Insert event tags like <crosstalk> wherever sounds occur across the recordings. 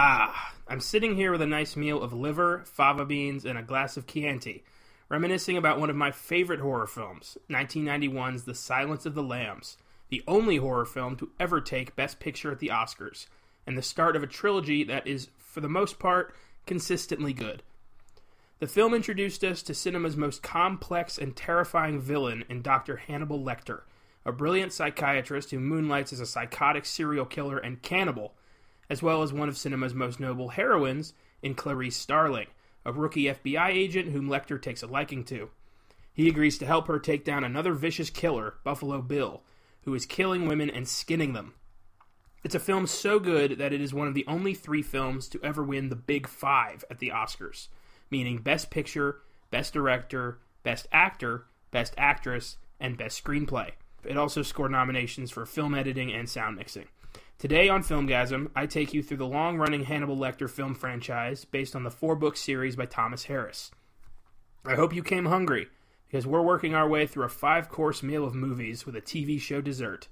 Ah, I'm sitting here with a nice meal of liver, fava beans, and a glass of Chianti, reminiscing about one of my favorite horror films, 1991's The Silence of the Lambs, the only horror film to ever take Best Picture at the Oscars, and the start of a trilogy that is, for the most part, consistently good. The film introduced us to cinema's most complex and terrifying villain in Dr. Hannibal Lecter, a brilliant psychiatrist who moonlights as a psychotic serial killer and cannibal, as well as one of cinema's most noble heroines in Clarice Starling, a rookie FBI agent whom Lecter takes a liking to. He agrees to help her take down another vicious killer, Buffalo Bill, who is killing women and skinning them. It's a film so good that it is one of the only three films to ever win the Big Five at the Oscars, meaning Best Picture, Best Director, Best Actor, Best Actress, and Best Screenplay. It also scored nominations for film editing and sound mixing. Today on Filmgazm, I take you through the long running Hannibal Lecter film franchise based on the four book series by Thomas Harris. I hope you came hungry, because we're working our way through a five course meal of movies with a TV show dessert.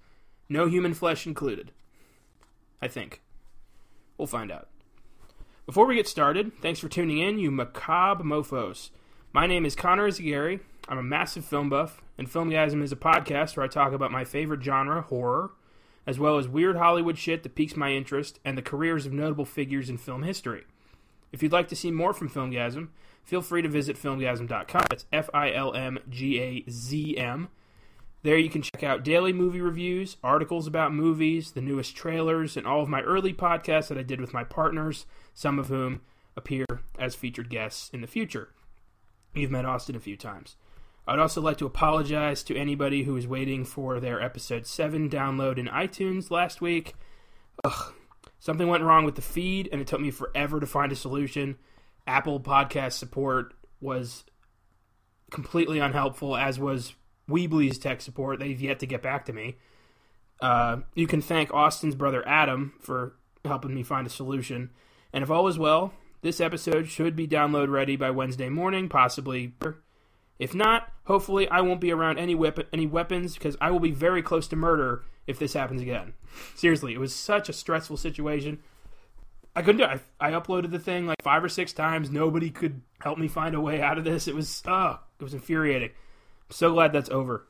No human flesh included. I think. We'll find out. Before we get started, thanks for tuning in, you macabre mofos. My name is Connor Eyzaguirre. I'm a massive film buff, and Filmgazm is a podcast where I talk about my favorite genre, horror, as well as weird Hollywood shit that piques my interest and the careers of notable figures in film history. If you'd like to see more from Filmgazm, feel free to visit filmgazm.com. That's F I L M G A Z M. There you can check out daily movie reviews, articles about movies, the newest trailers, and all of my early podcasts that I did with my partners, some of whom appear as featured guests in the future. You've met Austin a few times. I'd also like to apologize to anybody who was waiting for their episode 7 download in iTunes last week. Ugh, something went wrong with the feed, and it took me forever to find a solution. Apple Podcast support was completely unhelpful, as was Weebly's tech support. They've yet to get back to me. Uh, you can thank Austin's brother Adam for helping me find a solution. And if all is well, this episode should be download ready by Wednesday morning, possibly. If not, hopefully I won't be around any weapon, any weapons because I will be very close to murder if this happens again. Seriously, it was such a stressful situation. I couldn't do it. I, I uploaded the thing like five or six times. Nobody could help me find a way out of this. It was, uh, it was infuriating. I'm so glad that's over.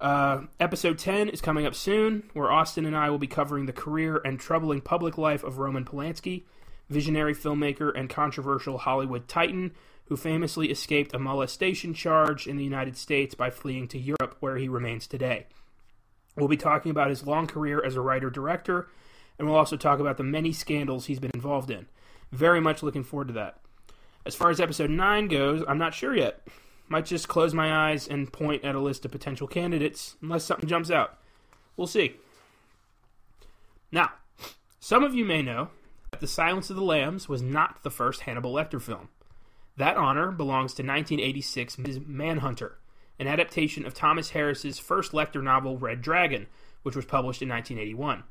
Uh, episode 10 is coming up soon, where Austin and I will be covering the career and troubling public life of Roman Polanski, visionary filmmaker and controversial Hollywood titan who famously escaped a molestation charge in the United States by fleeing to Europe, where he remains today. We'll be talking about his long career as a writer director, and we'll also talk about the many scandals he's been involved in. Very much looking forward to that. As far as episode 9 goes, I'm not sure yet. Might just close my eyes and point at a list of potential candidates, unless something jumps out. We'll see. Now, some of you may know that The Silence of the Lambs was not the first Hannibal Lecter film. That honor belongs to 1986's Manhunter, an adaptation of Thomas Harris's first Lecter novel Red Dragon, which was published in 1981.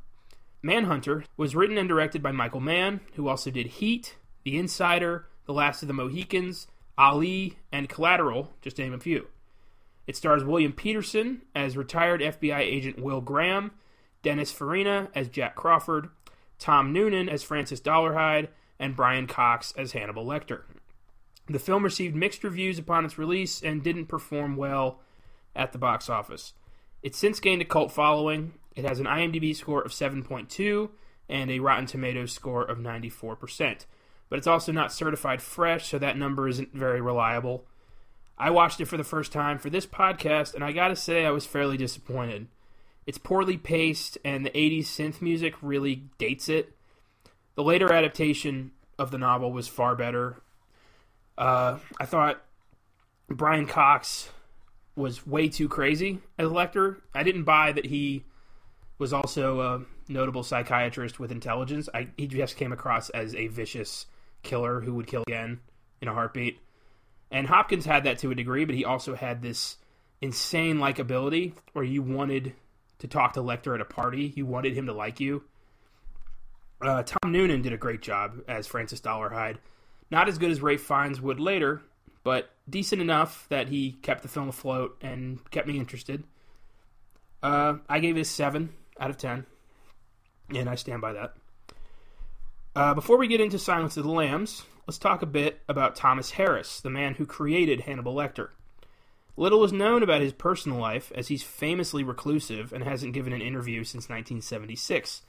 Manhunter was written and directed by Michael Mann, who also did Heat, The Insider, The Last of the Mohicans, Ali, and Collateral, just to name a few. It stars William Petersen as retired FBI agent Will Graham, Dennis Farina as Jack Crawford, Tom Noonan as Francis Dolarhyde, and Brian Cox as Hannibal Lecter. The film received mixed reviews upon its release and didn't perform well at the box office. It's since gained a cult following. It has an IMDb score of 7.2 and a Rotten Tomatoes score of 94%. But it's also not certified fresh, so that number isn't very reliable. I watched it for the first time for this podcast, and I gotta say, I was fairly disappointed. It's poorly paced, and the 80s synth music really dates it. The later adaptation of the novel was far better. Uh, I thought Brian Cox was way too crazy as Lecter. I didn't buy that he was also a notable psychiatrist with intelligence. I, he just came across as a vicious killer who would kill again in a heartbeat. And Hopkins had that to a degree, but he also had this insane likability where you wanted to talk to Lecter at a party. You wanted him to like you. Uh, Tom Noonan did a great job as Francis Dolarhyde. Not as good as Ralph Fiennes would later, but decent enough that he kept the film afloat and kept me interested. Uh, I gave it a 7 out of 10, and I stand by that. Uh, before we get into Silence of the Lambs, let's talk a bit about Thomas Harris, the man who created Hannibal Lecter. Little is known about his personal life, as he's famously reclusive and hasn't given an interview since 1976.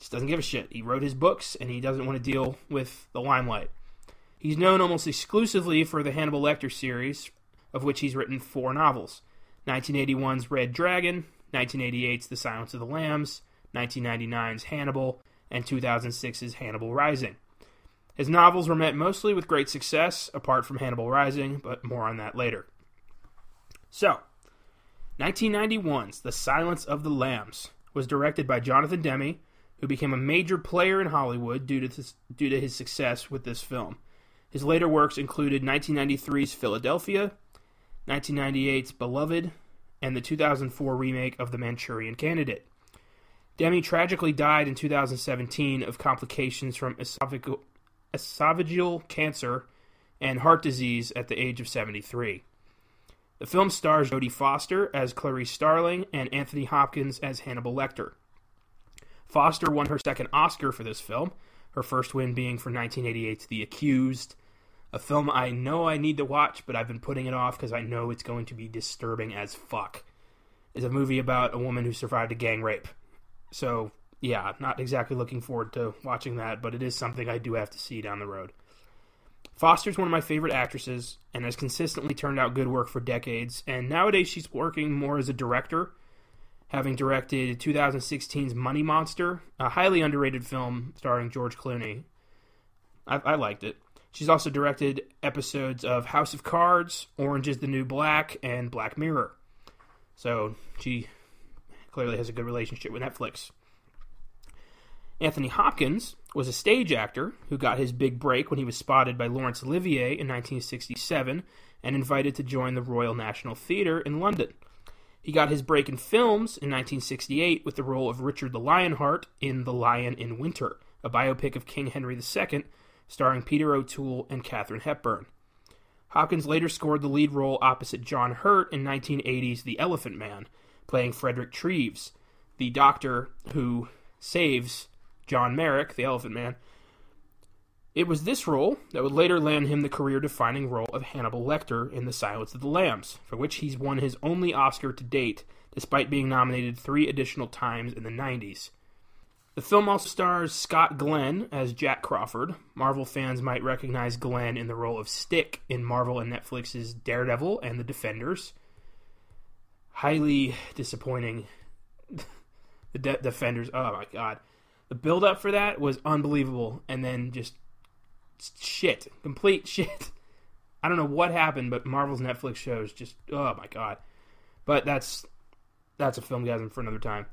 Just doesn't give a shit. He wrote his books, and he doesn't want to deal with the limelight. He's known almost exclusively for the Hannibal Lecter series, of which he's written four novels 1981's Red Dragon, 1988's The Silence of the Lambs, 1999's Hannibal, and 2006's Hannibal Rising. His novels were met mostly with great success, apart from Hannibal Rising, but more on that later. So, 1991's The Silence of the Lambs was directed by Jonathan Demme, who became a major player in Hollywood due to, this, due to his success with this film. His later works included 1993's Philadelphia, 1998's Beloved, and the 2004 remake of The Manchurian Candidate. Demme tragically died in 2017 of complications from esophageal, cancer and heart disease at the age of 73. The film stars Jodie Foster as Clarice Starling and Anthony Hopkins as Hannibal Lecter. Foster won her second Oscar for this film, her first win being for 1988's The Accused, a film I know I need to watch, but I've been putting it off because I know it's going to be disturbing as fuck. It's a movie about a woman who survived a gang rape. So, yeah, not exactly looking forward to watching that, but it is something I do have to see down the road. Foster's one of my favorite actresses and has consistently turned out good work for decades, and nowadays she's working more as a director, having directed 2016's Money Monster, a highly underrated film starring George Clooney. I, I liked it. She's also directed episodes of House of Cards, Orange is the New Black, and Black Mirror. So she clearly has a good relationship with Netflix. Anthony Hopkins was a stage actor who got his big break when he was spotted by Laurence Olivier in 1967 and invited to join the Royal National Theatre in London. He got his break in films in 1968 with the role of Richard the Lionheart in The Lion in Winter, a biopic of King Henry II starring Peter O'Toole and Katharine Hepburn. Hopkins later scored the lead role opposite John Hurt in 1980's The Elephant Man, playing Frederick Treves, the doctor who saves John Merrick, the Elephant Man. It was this role that would later land him the career defining role of Hannibal Lecter in The Silence of the Lambs, for which he's won his only Oscar to date, despite being nominated three additional times in the 90s. The film also stars Scott Glenn as Jack Crawford. Marvel fans might recognize Glenn in the role of Stick in Marvel and Netflix's Daredevil and The Defenders. Highly disappointing. <laughs> the De- Defenders, oh my god. The build up for that was unbelievable, and then just shit. Complete <laughs> shit. I don't know what happened, but Marvel's Netflix shows just, oh my god. But that's that's a Filmgazm for another time.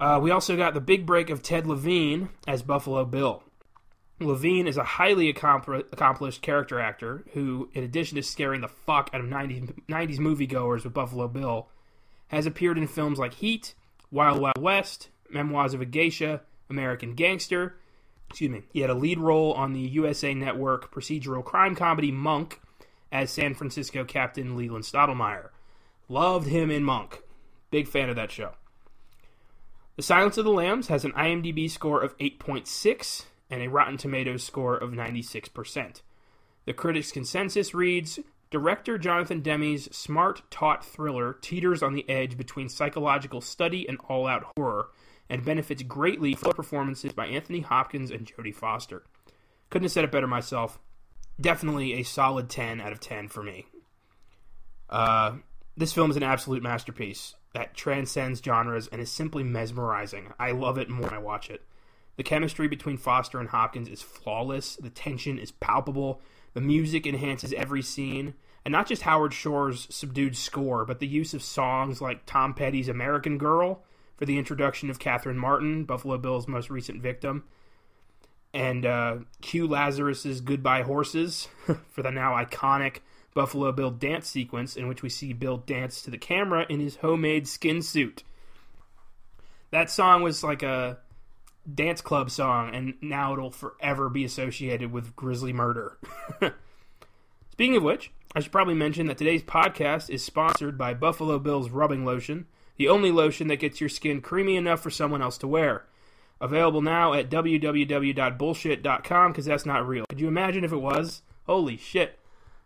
Uh, we also got the big break of Ted Levine as Buffalo Bill. Levine is a highly accomplished character actor who, in addition to scaring the fuck out of 90s, 90s moviegoers with Buffalo Bill, has appeared in films like Heat, Wild Wild West, Memoirs of a Geisha, American Gangster. Excuse me. He had a lead role on the USA Network procedural crime comedy Monk as San Francisco Captain Leland Stottlemeyer. Loved him in Monk. Big fan of that show. The Silence of the Lambs has an IMDb score of 8.6 and a Rotten Tomatoes score of 96%. The critics' consensus reads Director Jonathan Demme's smart, taut thriller teeters on the edge between psychological study and all out horror, and benefits greatly from performances by Anthony Hopkins and Jodie Foster. Couldn't have said it better myself. Definitely a solid 10 out of 10 for me. Uh, this film is an absolute masterpiece that transcends genres and is simply mesmerizing. I love it more when I watch it. The chemistry between Foster and Hopkins is flawless. The tension is palpable. The music enhances every scene. And not just Howard Shore's subdued score, but the use of songs like Tom Petty's American Girl for the introduction of Catherine Martin, Buffalo Bill's most recent victim, and uh, Q Lazarus's Goodbye Horses <laughs> for the now iconic Buffalo Bill dance sequence in which we see Bill dance to the camera in his homemade skin suit. That song was like a dance club song, and now it'll forever be associated with grisly murder. <laughs> Speaking of which, I should probably mention that today's podcast is sponsored by Buffalo Bill's Rubbing Lotion, the only lotion that gets your skin creamy enough for someone else to wear. Available now at www.bullshit.com because that's not real. Could you imagine if it was? Holy shit.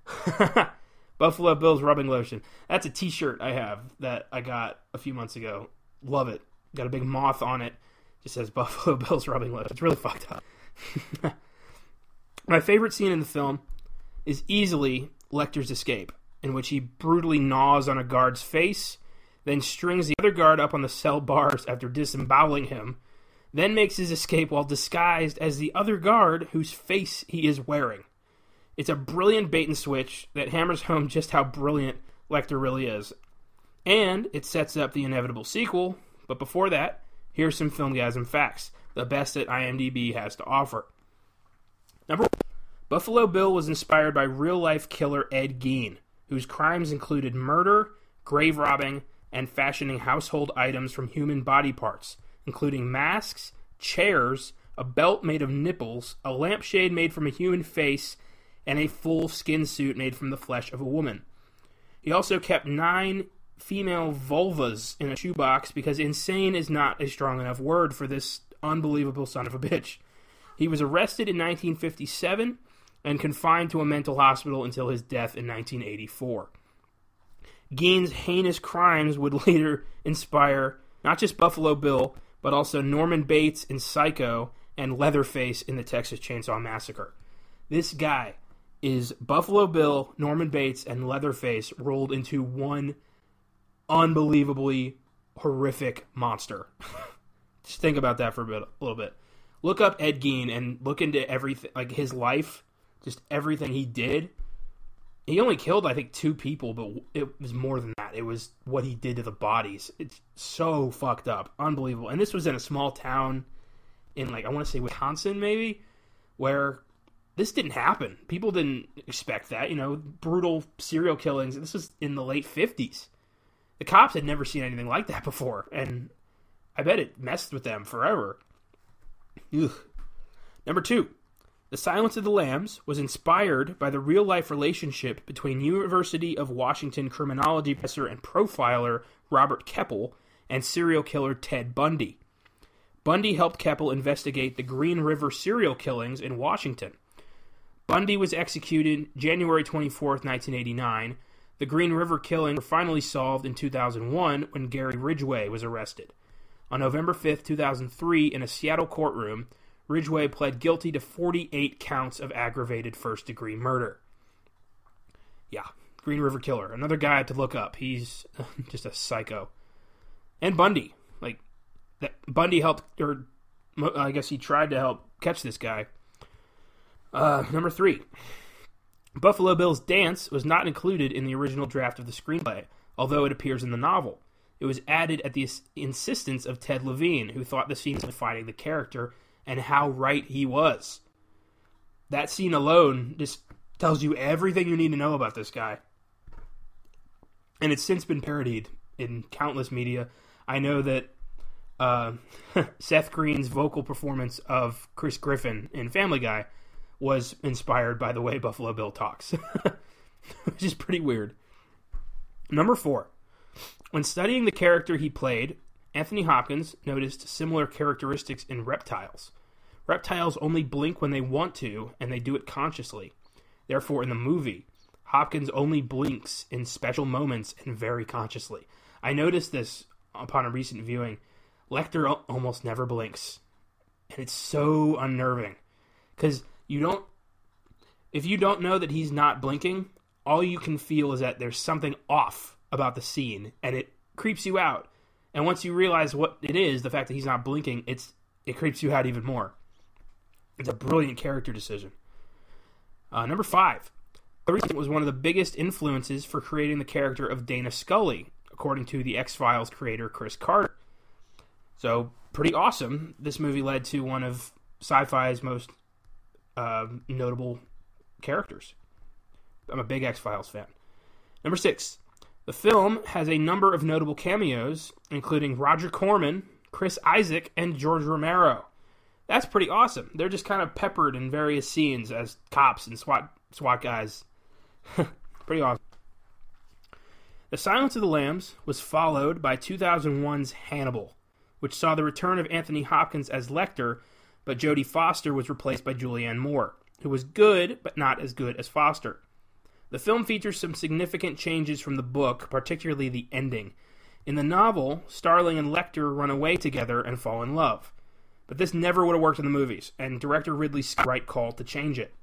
<laughs> Buffalo Bills rubbing lotion. That's a t shirt I have that I got a few months ago. Love it. Got a big moth on it. Just says <laughs> Buffalo Bills rubbing lotion. It's really fucked up. <laughs> My favorite scene in the film is easily Lecter's escape, in which he brutally gnaws on a guard's face, then strings the other guard up on the cell bars after disemboweling him, then makes his escape while disguised as the other guard whose face he is wearing. It's a brilliant bait and switch that hammers home just how brilliant Lecter really is. And it sets up the inevitable sequel, but before that, here's some Filmgazm facts, the best that IMDb has to offer. Number one, Buffalo Bill was inspired by real life killer Ed Gein, whose crimes included murder, grave robbing, and fashioning household items from human body parts, including masks, chairs, a belt made of nipples, a lampshade made from a human face, and a full skin suit made from the flesh of a woman. He also kept nine female vulvas in a shoebox because insane is not a strong enough word for this unbelievable son of a bitch. He was arrested in 1957 and confined to a mental hospital until his death in 1984. Gein's heinous crimes would <laughs> later inspire not just Buffalo Bill, but also Norman Bates in Psycho and Leatherface in the Texas Chainsaw Massacre. This guy is Buffalo Bill, Norman Bates, and Leatherface rolled into one unbelievably horrific monster. <laughs> Just think about that for a, bit, a little bit. Look up Ed Gein and look into everything, like his life, just everything he did. He only killed, I think, two people, but it was more than that. It was what he did to the bodies. It's so fucked up, unbelievable. And this was in a small town in, like, I want to say Wisconsin, maybe, where this didn't happen. People didn't expect that. You know, brutal serial killings. This was in the late fifties. The cops had never seen anything like that before, and I bet it messed with them forever. Ugh. Number two, The Silence of the Lambs was inspired by the real life relationship between University of Washington criminology professor and profiler Robert Keppel and serial killer Ted Bundy. Bundy helped Keppel investigate the Green River serial killings in Washington. Bundy was executed January 24, 1989. The Green River killings were finally solved in 2001 when Gary Ridgway was arrested. On November 5, 2003, in a Seattle courtroom, Ridgway pled guilty to 48 counts of aggravated first degree murder. Yeah, Green River Killer, another guy to look up. He's <laughs> just a psycho. And Bundy, like that Bundy helped or I guess he tried to help catch this guy. Uh, number 3. Buffalo Bill's dance was not included in the original draft of the screenplay, although it appears in the novel. It was added at the insistence of Ted Levine, who thought the scene was defining the character and how right he was. That scene alone just tells you everything you need to know about this guy. And it's since been parodied in countless media. I know that uh, <laughs> Seth Green's vocal performance of Chris Griffin in Family Guy was inspired by the way Buffalo Bill talks, <laughs> which is pretty weird. Number four, when studying the character he played, Anthony Hopkins noticed similar characteristics in reptiles. Reptiles only blink when they want to, and they do it consciously. Therefore, in the movie, Hopkins only blinks in special moments and very consciously. I noticed this upon a recent viewing. Lecter almost never blinks. And it's so unnerving. Because you don't. If you don't know that he's not blinking, all you can feel is that there's something off about the scene, and it creeps you out. And once you realize what it is, the fact that he's not blinking, it's it creeps you out even more. It's a brilliant character decision. Uh, number five, the was one of the biggest influences for creating the character of Dana Scully, according to the X Files creator Chris Carter. So pretty awesome. This movie led to one of sci-fi's most uh, notable characters. I'm a big X Files fan. Number six, the film has a number of notable cameos, including Roger Corman, Chris Isaak, and George Romero. That's pretty awesome. They're just kind of peppered in various scenes as cops and SWAT SWAT guys. <laughs> pretty awesome. The Silence of the Lambs was followed by 2001's Hannibal. which saw the return of Anthony Hopkins as Lecter, but Jodie Foster was replaced by Julianne Moore, who was good, but not as good as Foster. The film features some significant changes from the book, particularly the ending. In the novel, Starling and Lecter run away together and fall in love. But this never would have worked in the movies, and director Ridley Scott right call to change it.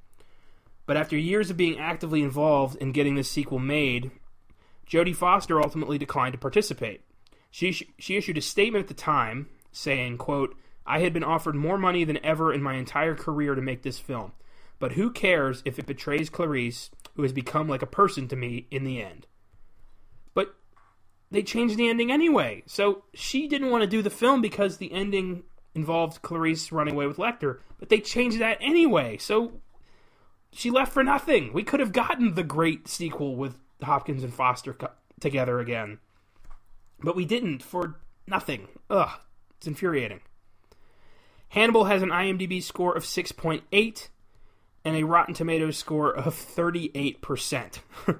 But after years of being actively involved in getting this sequel made, Jodie Foster ultimately declined to participate. She, she issued a statement at the time saying, quote, I had been offered more money than ever in my entire career to make this film. But who cares if it betrays Clarice, who has become like a person to me in the end? But they changed the ending anyway. So she didn't want to do the film because the ending involved Clarice running away with Lecter, but they changed that anyway. So she left for nothing. We could have gotten the great sequel with Hopkins and Foster co- together again. But we didn't for nothing. Ugh, it's infuriating. Hannibal has an IMDb score of 6.8 and a Rotten Tomatoes score of 38%. <laughs>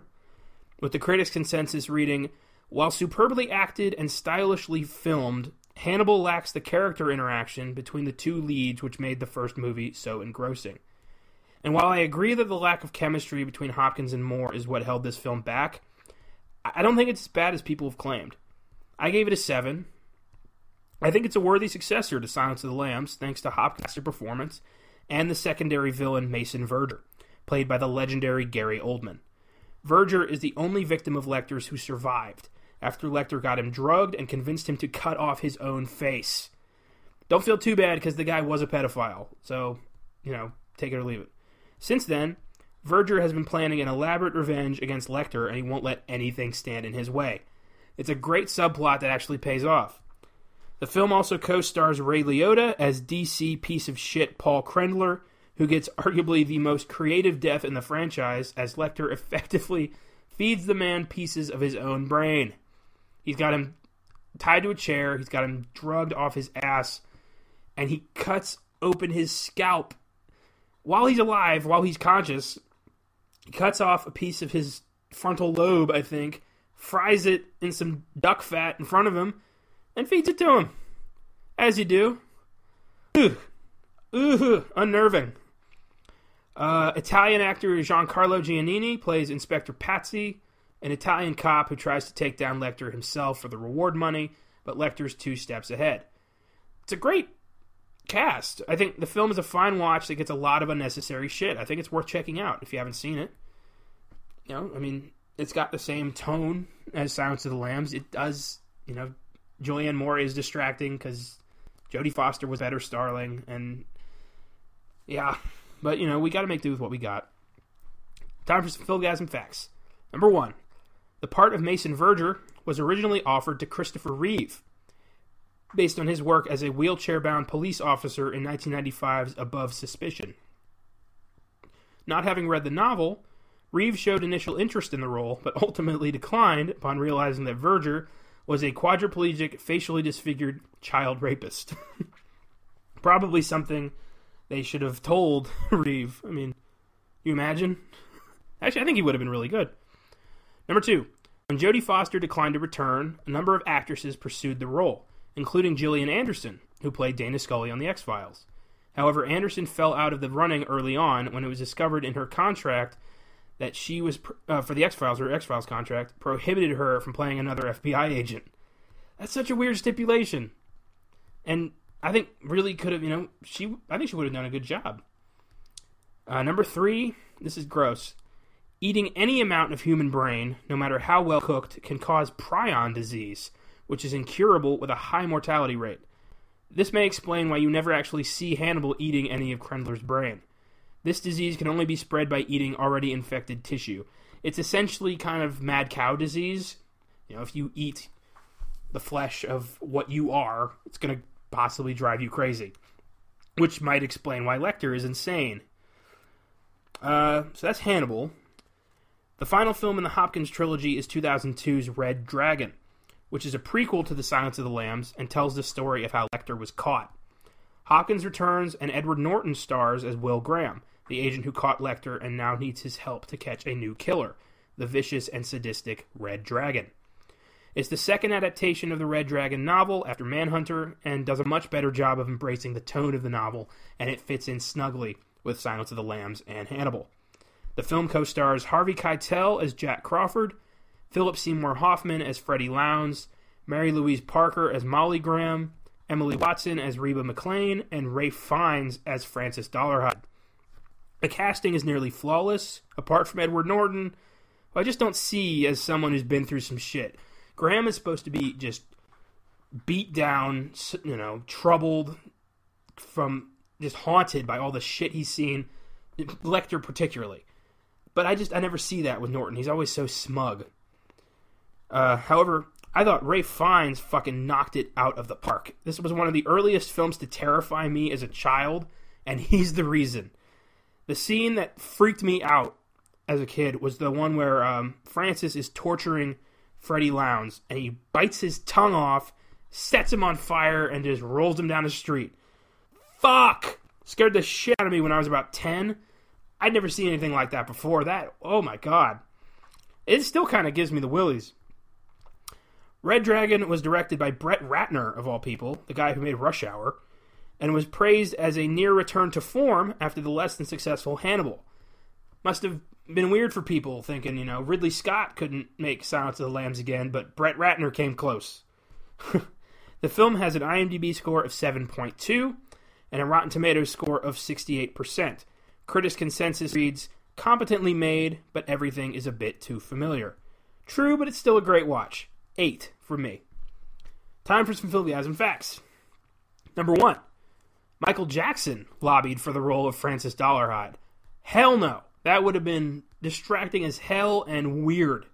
With the critics' consensus reading, while superbly acted and stylishly filmed, Hannibal lacks the character interaction between the two leads which made the first movie so engrossing. And while I agree that the lack of chemistry between Hopkins and Moore is what held this film back, I don't think it's as bad as people have claimed. I gave it a 7. I think it's a worthy successor to Silence of the Lambs, thanks to Hopkins' performance and the secondary villain Mason Verger, played by the legendary Gary Oldman. Verger is the only victim of Lecter's who survived after Lecter got him drugged and convinced him to cut off his own face. Don't feel too bad because the guy was a pedophile, so, you know, take it or leave it. Since then, Verger has been planning an elaborate revenge against Lecter and he won't let anything stand in his way. It's a great subplot that actually pays off. The film also co stars Ray Liotta as DC piece of shit Paul Krendler, who gets arguably the most creative death in the franchise as Lecter <laughs> effectively feeds the man pieces of his own brain. He's got him tied to a chair, he's got him drugged off his ass, and he cuts open his scalp while he's alive, while he's conscious. He cuts off a piece of his frontal lobe, I think, fries it in some duck fat in front of him, and feeds it to him. As you do. Ugh. Ugh. Unnerving. Uh, Italian actor Giancarlo Giannini plays Inspector Pazzi, an Italian cop who tries to take down Lecter himself for the reward money, but Lecter's two steps ahead. It's a great cast. I think the film is a fine watch that gets a lot of unnecessary shit. I think it's worth checking out if you haven't seen it. You know, I mean, it's got the same tone as Silence of the Lambs. It does, you know, Julianne Moore is distracting because Jodie Foster was better Starling, and yeah, but you know we got to make do with what we got. Time for some Filmgazm facts. Number one, the part of Mason Verger was originally offered to Christopher Reeve, based on his work as a wheelchair-bound police officer in 1995's Above Suspicion. Not having read the novel, Reeve showed initial interest in the role, but ultimately declined upon realizing that Verger was a quadriplegic, facially disfigured child rapist. <laughs> Probably something they should have told <laughs> Reeve. I mean, you imagine? Actually, I think he would have been really good. Number two, when Jodie Foster declined to return, a number of actresses pursued the role, including Gillian Anderson, who played Dana Scully on The X Files. However, Anderson fell out of the running early on when it was discovered in her contract that she was uh, for the X Files, her X Files contract prohibited her from playing another FBI agent. That's such a weird stipulation, and I think really could have, you know, she. I think she would have done a good job. Uh, number three, this is gross. Eating any amount of human brain, no matter how well cooked, can cause prion disease, which is incurable with a high mortality rate. This may explain why you never actually see Hannibal eating any of Krendler's brain. This disease can only be spread by eating already infected tissue. It's essentially kind of mad cow disease. You know, if you eat the flesh of what you are, it's going to possibly drive you crazy. Which might explain why Lecter is insane. Uh, so that's Hannibal. The final film in the Hopkins trilogy is 2002's Red Dragon, which is a prequel to The Silence of the Lambs and tells the story of how Lecter was caught. Hopkins returns and Edward Norton stars as Will Graham, the agent who caught Lecter and now needs his help to catch a new killer, the vicious and sadistic Red Dragon. It's the second adaptation of the Red Dragon novel after Manhunter and does a much better job of embracing the tone of the novel, and it fits in snugly with Silence of the Lambs and Hannibal. The film co stars Harvey Keitel as Jack Crawford, Philip Seymour Hoffman as Freddie Lounds, Mary Louise Parker as Molly Graham, Emily Watson as Reba McClane, and Ralph Fiennes as Francis Dolarhyde. The casting is nearly flawless, apart from Edward Norton, who I just don't see as someone who's been through some shit. Graham is supposed to be just beat down, you know, troubled from just haunted by all the shit he's seen, Lecter particularly. But I just I never see that with Norton. He's always so smug. Uh, however, I thought Ralph Fiennes fucking knocked it out of the park. This was one of the earliest films to terrify me as a child, and <laughs> he's the reason. The scene that freaked me out as a kid was the one where um, Francis is torturing Freddie Lounds, and he bites his tongue off, sets him on fire, and just rolls him down the street. Fuck! Scared the shit out of me when I was about 10. I'd never seen anything like that before. That, oh my god. It still kind of gives me the willies. Red Dragon was directed by Brett Ratner, of all people, the guy who made Rush Hour, and was praised as a near return to form after the less than successful Hannibal. Must have been weird for people thinking, you know, Ridley Scott couldn't make Silence of the Lambs again, but Brett Ratner came close. <laughs> the film has an IMDb score of 7.2 and a Rotten Tomatoes score of 68%. Critics' consensus reads, competently made, but everything is a bit too familiar. True, but it's still a great watch. 8 for me. Time for some Filmgazm facts. Number 1. Michael Jackson lobbied for the role of Francis Dolarhyde. Hell no. That would have been distracting as hell and weird.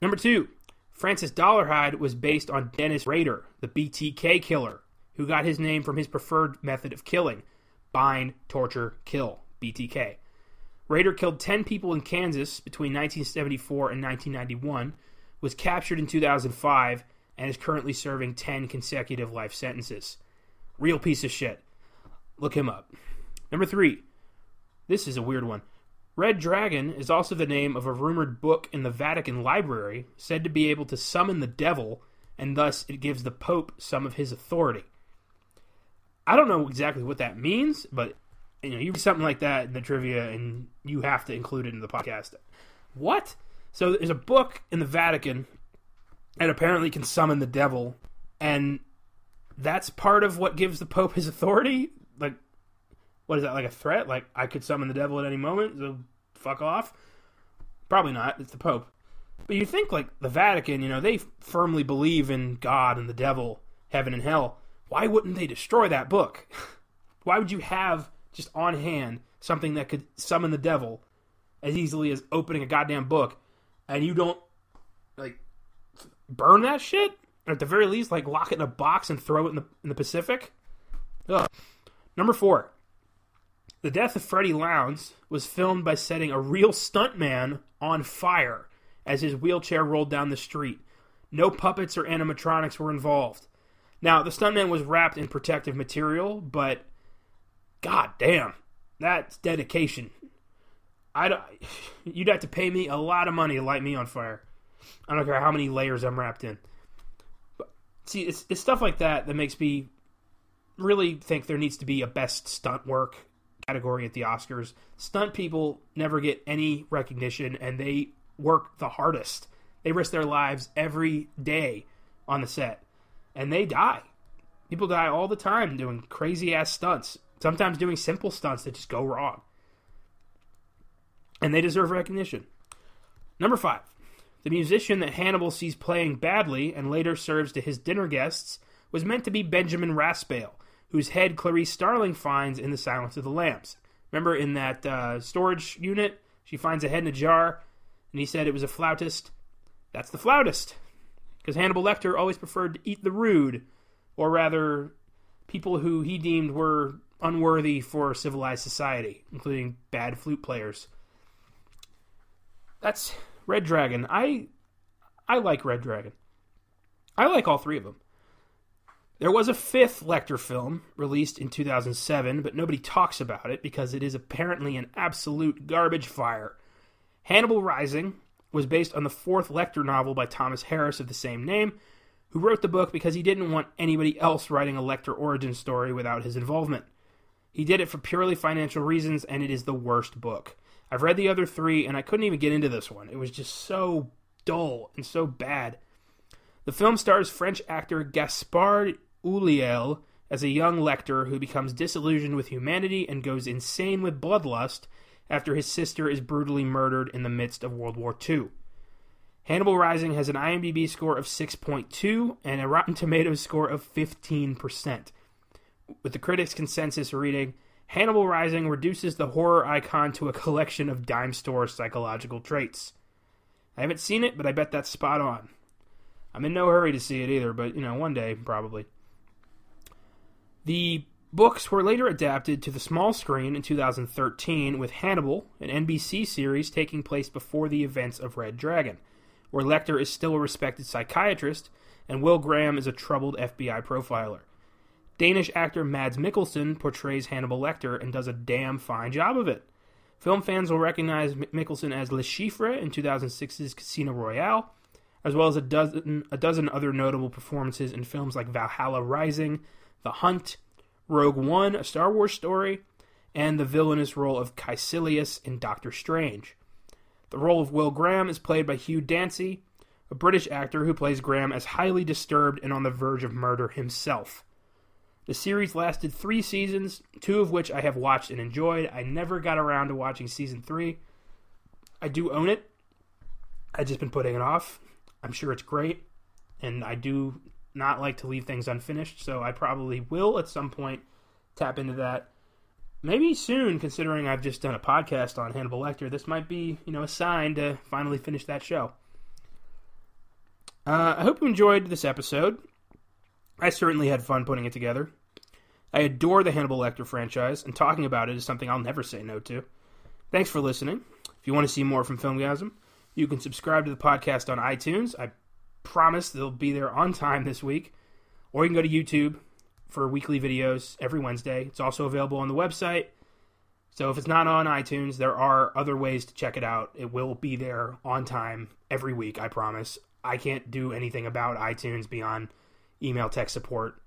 Number 2. Francis Dolarhyde was based on Dennis Rader, the BTK killer, who got his name from his preferred method of killing bind, torture, kill, BTK. Rader killed 10 people in Kansas between 1974 and 1991, was captured in 2005, and is currently serving 10 consecutive life sentences. Real piece of shit. Look him up. Number three. This is a weird one. Red Dragon is also the name of a rumored book in the Vatican Library said to be able to summon the devil, and thus it gives the Pope some of his authority. I don't know exactly what that means, but you know, you read something like that in the trivia, and you have to include it in the podcast. What? So there's a book in the Vatican that apparently can summon the devil, and that's part of what gives the Pope his authority. Like, what is that? Like a threat? Like I could summon the devil at any moment, so fuck off. Probably not. It's the Pope. But you think like the Vatican, you know, they firmly believe in God and the devil, heaven and hell why wouldn't they destroy that book? <laughs> why would you have just on hand something that could summon the devil as easily as opening a goddamn book and you don't like burn that shit? Or at the very least, like lock it in a box and throw it in the in the Pacific. Ugh. Number four. The death of Freddie Lounds was filmed by setting a real stuntman on fire as his wheelchair rolled down the street. No puppets or animatronics were involved. Now, the stuntman was wrapped in protective material, but god damn, that's dedication. I don't, <sighs> you'd have to pay me a lot of money to light me on fire. I don't care how many layers I'm wrapped in. But see, it's, it's stuff like that that makes me really think there needs to be a best stunt work category at the Oscars. Stunt people never get any recognition, and they work the hardest. They risk their lives every day on the set and they die. People die all the time doing crazy ass stunts, sometimes doing simple stunts that just go wrong. And they deserve recognition. Number five, the musician that Hannibal sees playing badly and later serves to his dinner guests was meant to be Benjamin Raspail, whose head Clarice Starling finds in The Silence of the Lambs. Remember in that uh, storage unit, she finds a head in a jar, and he said it was a flautist. That's the flautist because Hannibal Lecter always preferred to eat the rude, or rather, people who he deemed were unworthy for civilized society, including bad flute players. That's Red Dragon. I I like Red Dragon. I like all three of them. There was a fifth Lecter film released in 2007, but nobody talks about it because it is apparently an absolute garbage fire. Hannibal Rising was based on the fourth Lecter novel by Thomas Harris of the same name, who wrote the book because he didn't want anybody else writing a Lecter origin story without his involvement. He did it for purely financial reasons, and it is the worst book. I've read the other three, and I couldn't even get into this one. It was just so dull and so bad. The film stars French actor Gaspard Ulliel as a young Lecter who becomes disillusioned with humanity and goes insane with bloodlust after his sister is brutally murdered in the midst of World War II. Hannibal Rising has an IMDb score of 6.2 and a Rotten Tomatoes score of 15%. With the critics' consensus reading, Hannibal Rising reduces the horror icon to a collection of dime store psychological traits. I haven't seen it, but I bet that's spot on. I'm in no hurry to see it either, but you know, one day probably. The books were later adapted to the small screen in 2013 with Hannibal, an NBC series taking place before the events of Red Dragon, where Lecter is still a respected psychiatrist and Will Graham is a troubled FBI profiler. Danish actor Mads Mikkelsen portrays Hannibal Lecter and does a damn fine job of it. Film fans will recognize Mikkelsen as Le Chiffre in 2006's Casino Royale, as well as a dozen, a dozen other notable performances in films like Valhalla Rising, The Hunt, Rogue One, a Star Wars story, and the villainous role of Kaecilius in Doctor Strange. The role of Will Graham is played by Hugh Dancy, a British actor who plays Graham as highly disturbed and on the verge of murder himself. The series lasted three seasons, two of which I have watched and enjoyed. I never got around to watching season three. I do own it. I've just been putting it off. I'm sure it's great, and I do not like to leave things unfinished, so I probably will at some point tap into that. Maybe soon, considering I've just done a podcast on Hannibal Lecter, this might be, you know, a sign to finally finish that show. Uh, I hope you enjoyed this episode. I certainly had fun putting it together. I adore the Hannibal Lecter franchise, and talking about it is something I'll never say no to. Thanks for listening. If you want to see more from Filmgazm, you can subscribe to the podcast on iTunes. I promise they'll be there on time this week. Or you can go to YouTube for weekly videos every Wednesday. It's also available on the website. So if it's not on iTunes, there are other ways to check it out. It will be there on time every week, I promise. I can't do anything about iTunes beyond email tech support.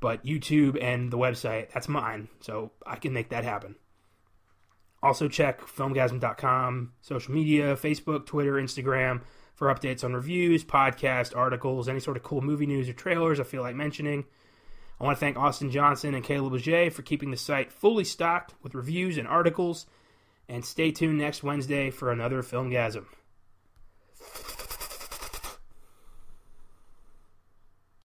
But YouTube and the website, that's mine. So I can make that happen. Also, check filmgazm.com, social media, Facebook, Twitter, Instagram for updates on reviews, podcast, articles, any sort of cool movie news or trailers I feel like mentioning. I want to thank Austin Johnson and Caleb Leger for keeping the site fully stocked with reviews and articles. And stay tuned next Wednesday for another Filmgazm.